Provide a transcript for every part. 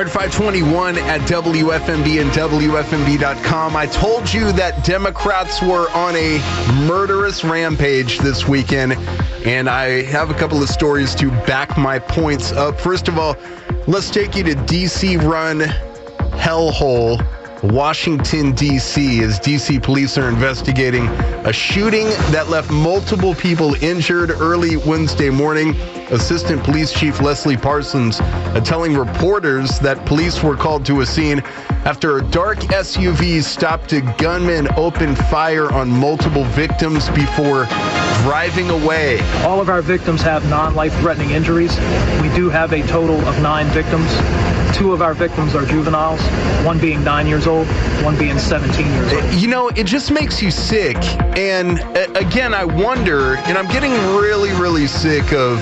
Right, 521 at WFMD and WFMD.com. I told you that Democrats were on a murderous rampage this weekend, and I have a couple of stories to back my points up. First of all, let's take you to DC run hellhole. Washington, D.C., as D.C. police are investigating a shooting that left multiple people injured early Wednesday morning. Assistant Police Chief Leslie Parsons uh, telling reporters that police were called to a scene after a dark SUV stopped a gunman opened fire on multiple victims before driving away. All of our victims have non-life threatening injuries. We do have a total of nine victims. Two of our victims are juveniles, one being nine years old, one being 17 years old. You know, it just makes you sick. And again, I wonder, and I'm getting really, really sick of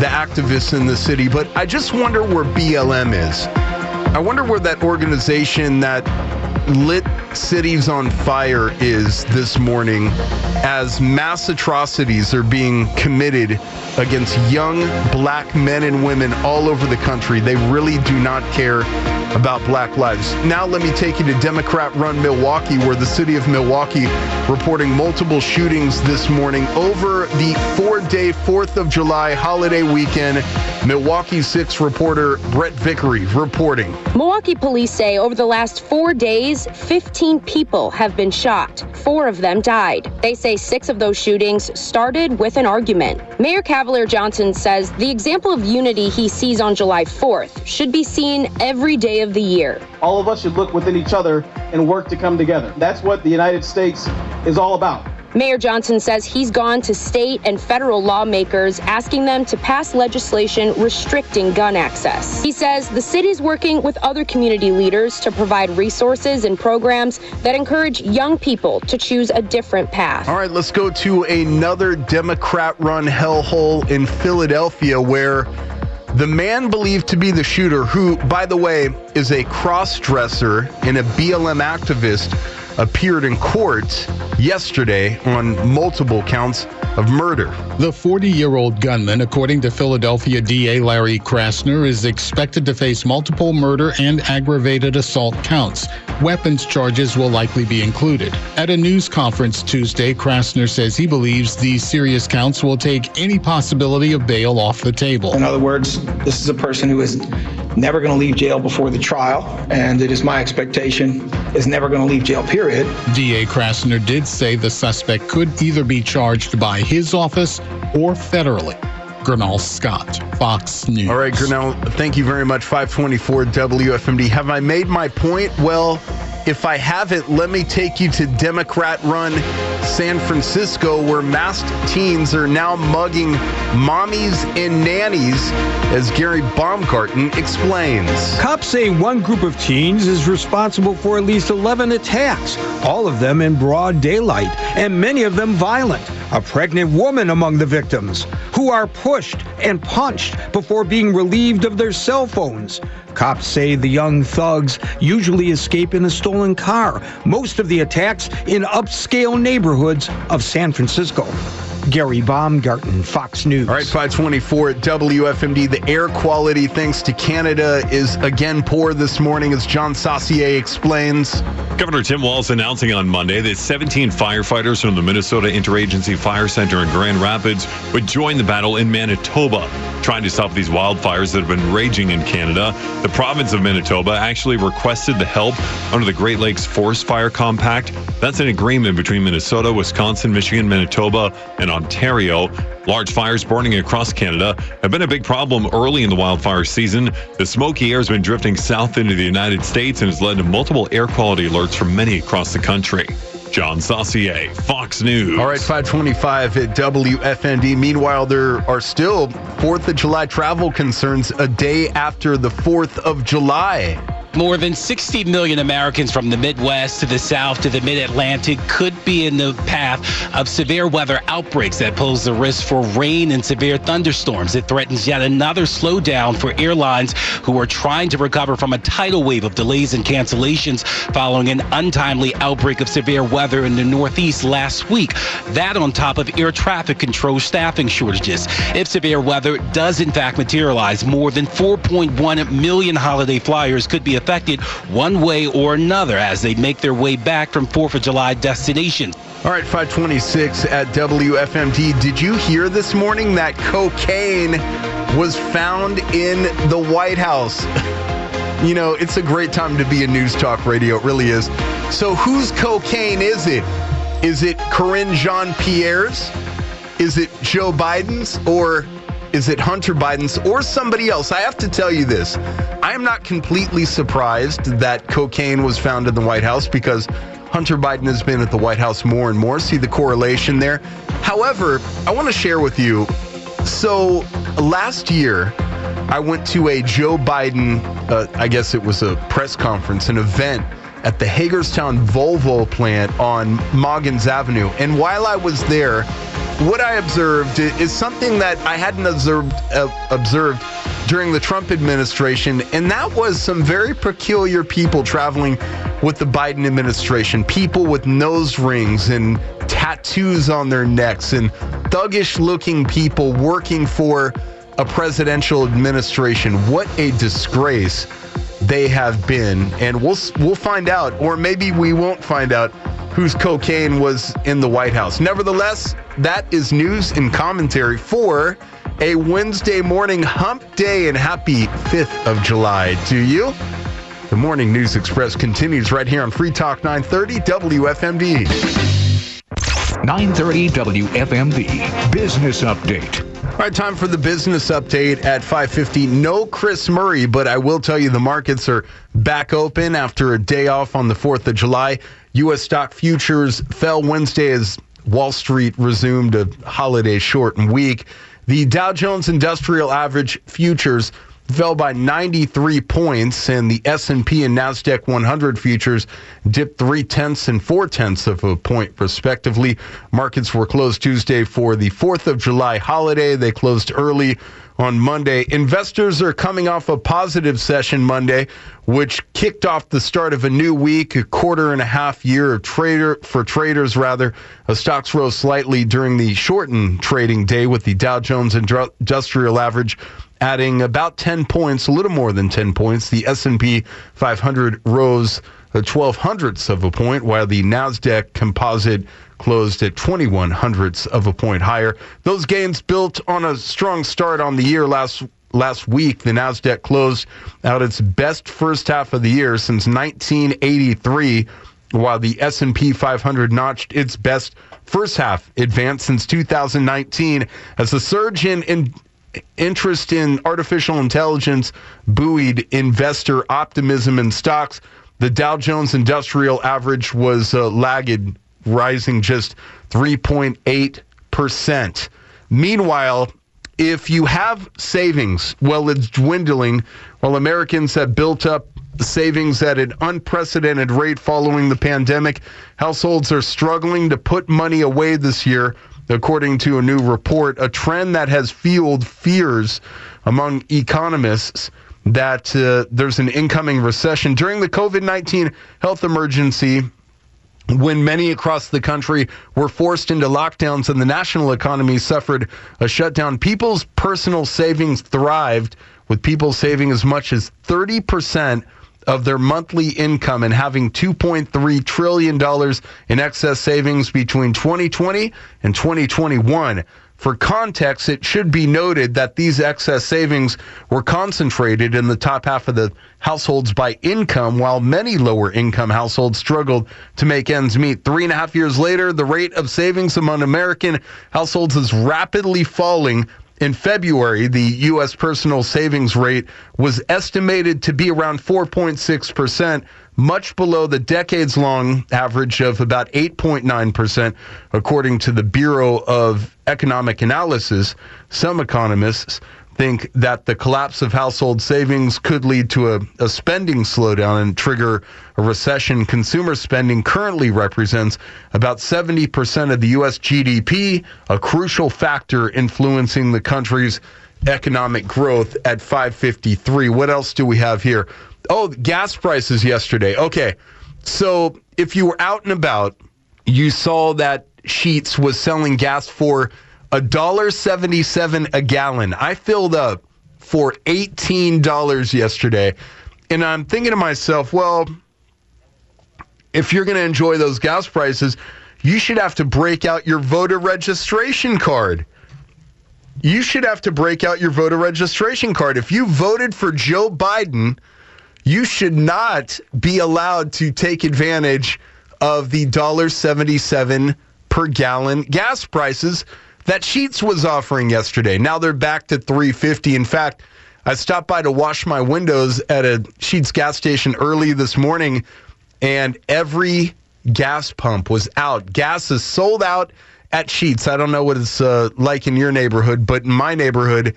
the activists in the city, but I just wonder where BLM is. I wonder where that organization that lit cities on fire is this morning as mass atrocities are being committed against young black men and women all over the country. They really do not care about black lives. Now, let me take you to Democrat run Milwaukee, where the city of Milwaukee reporting multiple shootings this morning over the four day 4th of July holiday weekend. Milwaukee 6 reporter Brett Vickery reporting. Milwaukee police say over the last four days, 15 people have been shot. Four of them died. They say six of those shootings started with an argument. Mayor Cavalier Johnson says the example of unity he sees on July 4th should be seen every day of the year. All of us should look within each other and work to come together. That's what the United States is all about. Mayor Johnson says he's gone to state and federal lawmakers asking them to pass legislation restricting gun access. He says the city is working with other community leaders to provide resources and programs that encourage young people to choose a different path. All right, let's go to another Democrat run hellhole in Philadelphia where the man believed to be the shooter, who, by the way, is a cross dresser and a BLM activist, appeared in court yesterday on multiple counts of murder. The 40 year old gunman, according to Philadelphia DA Larry Krasner, is expected to face multiple murder and aggravated assault counts. Weapons charges will likely be included. At a news conference Tuesday, Krasner says he believes these serious counts will take any possibility of bail off the table. In other words, this is a person who is never going to leave jail before the trial, and it is my expectation is never going to leave jail, period. DA Krasner did say the suspect could either be charged by his office or federally. Grinnell Scott, Fox News. All right, Grinnell, thank you very much. 524 WFMD. Have I made my point? Well, if I haven't, let me take you to Democrat run San Francisco, where masked teens are now mugging mommies and nannies, as Gary Baumgarten explains. Cops say one group of teens is responsible for at least 11 attacks, all of them in broad daylight, and many of them violent. A pregnant woman among the victims, who are pushed and punched before being relieved of their cell phones. Cops say the young thugs usually escape in a stolen car, most of the attacks in upscale neighborhoods of San Francisco. Gary Baumgarten, Fox News. All right, 524 at WFMD. The air quality, thanks to Canada, is again poor this morning, as John Saucier explains. Governor Tim Walz announcing on Monday that 17 firefighters from the Minnesota Interagency Fire Center in Grand Rapids would join the battle in Manitoba, trying to stop these wildfires that have been raging in Canada. The province of Manitoba actually requested the help under the Great Lakes Forest Fire Compact. That's an agreement between Minnesota, Wisconsin, Michigan, Manitoba, and Ontario. Large fires burning across Canada have been a big problem early in the wildfire season. The smoky air has been drifting south into the United States and has led to multiple air quality alerts from many across the country. John Saucier, Fox News. All right, 525 at WFMD. Meanwhile, there are still 4th of July travel concerns a day after the 4th of July. More than 60 million Americans from the Midwest to the South to the Mid Atlantic could be in the path of severe weather outbreaks that pose the risk for rain and severe thunderstorms. It threatens yet another slowdown for airlines who are trying to recover from a tidal wave of delays and cancellations following an untimely outbreak of severe weather in the Northeast last week. That on top of air traffic control staffing shortages. If severe weather does in fact materialize, more than 4.1 million holiday flyers could be affected one way or another as they make their way back from 4th of July destinations. All right, 526 at WFMD. Did you hear this morning that cocaine was found in the White House? You know, it's a great time to be a news talk radio. It really is. So, whose cocaine is it? Is it Karine Jean Pierre's? Is it Joe Biden's? Or is it Hunter Biden's or somebody else? I have to tell you this. I am not completely surprised that cocaine was found in the White House because Hunter Biden has been at the White House more and more. See the correlation there. However, I want to share with you. So last year, I went to a Joe Biden, uh, I guess it was a press conference, an event at the Hagerstown Volvo plant on Maugans Avenue. And while I was there, what I observed is something that I hadn't observed uh, observed during the Trump administration, and that was some very peculiar people traveling with the Biden administration. People with nose rings and tattoos on their necks, and thuggish looking people working for a presidential administration. What a disgrace they have been, and we'll we'll find out, or maybe we won't find out whose cocaine was in the White House. Nevertheless, that is news and commentary for a Wednesday morning hump day and happy 5th of July to you. The Morning News Express continues right here on Free Talk 930 WFMD. 930 WFMD Business Update. All right, time for the business update at 5:50. No Chris Murray, but I will tell you the markets are back open after a day off on the 4th of July. U.S. stock futures fell Wednesday as Wall Street resumed a holiday shortened week. The Dow Jones Industrial Average futures fell by 93 points, and the S&P and Nasdaq 100 futures dipped three tenths and four tenths of a point, respectively. Markets were closed Tuesday for the 4th of July holiday. They closed early on Monday. Investors are coming off a positive session Monday, which kicked off the start of a new week, a quarter and a half year of trader for traders rather. The stocks rose slightly during the shortened trading day with the Dow Jones Industrial Average adding about 10 points, a little more than 10 points. The S&P 500 rose a 12 hundredths of a point, while the Nasdaq Composite closed at 21 hundredths of a point higher. Those gains built on a strong start on the year last last week. The Nasdaq closed out its best first half of the year since 1983, while the S&P 500 notched its best first half advance since 2019 as the surge in, in interest in artificial intelligence buoyed investor optimism in stocks. The Dow Jones Industrial Average was uh, lagged, rising just 3.8%. Meanwhile, if you have savings, well, it's dwindling. While Americans have built up savings at an unprecedented rate following the pandemic, households are struggling to put money away this year according to a new report, a trend that has fueled fears among economists that uh, there's an incoming recession. During the COVID 19 health emergency, when many across the country were forced into lockdowns and the national economy suffered a shutdown, people's personal savings thrived, with people saving as much as 30% of their monthly income and having $2.3 trillion in excess savings between 2020 and 2021. For context, it should be noted that these excess savings were concentrated in the top half of the households by income, while many lower income households struggled to make ends meet. Three and a half years later, the rate of savings among American households is rapidly falling in February, the U.S. personal savings rate was estimated to be around 4.6%, much below the decades long average of about 8.9%, according to the Bureau of Economic Analysis. Some economists think that the collapse of household savings could lead to a, a, spending slowdown and trigger a recession. Consumer spending currently represents about 70% of the U.S. GDP, a crucial factor influencing the country's economic growth at 553. What else do we have here? Oh, gas prices yesterday. Okay. So if you were out and about, you saw that Sheetz was selling gas for a dollar seventy-seven a gallon. I filled up for eighteen dollars yesterday, and I'm thinking to myself, well, if you're going to enjoy those gas prices, you should have to break out your voter registration card. You should have to break out your voter registration card. If you voted for Joe Biden, you should not be allowed to take advantage of the $1.77 per gallon gas prices that Sheetz was offering yesterday. Now they're back to 350. In fact, I stopped by to wash my windows at a Sheetz gas station early this morning, and every gas pump was out. Gas is sold out at Sheetz. I don't know what it's uh, like in your neighborhood, but in my neighborhood,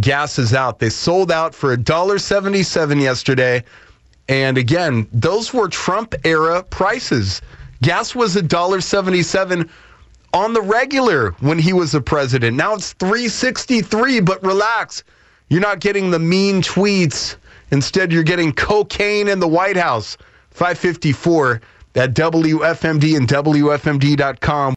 gas is out. They sold out for $1.77 yesterday. And again, those were Trump era prices. Gas was $1.77 on the regular when he was the president. Now it's 363, but relax. You're not getting the mean tweets. Instead, you're getting cocaine in the White House. 554 at WFMD and WFMD.com.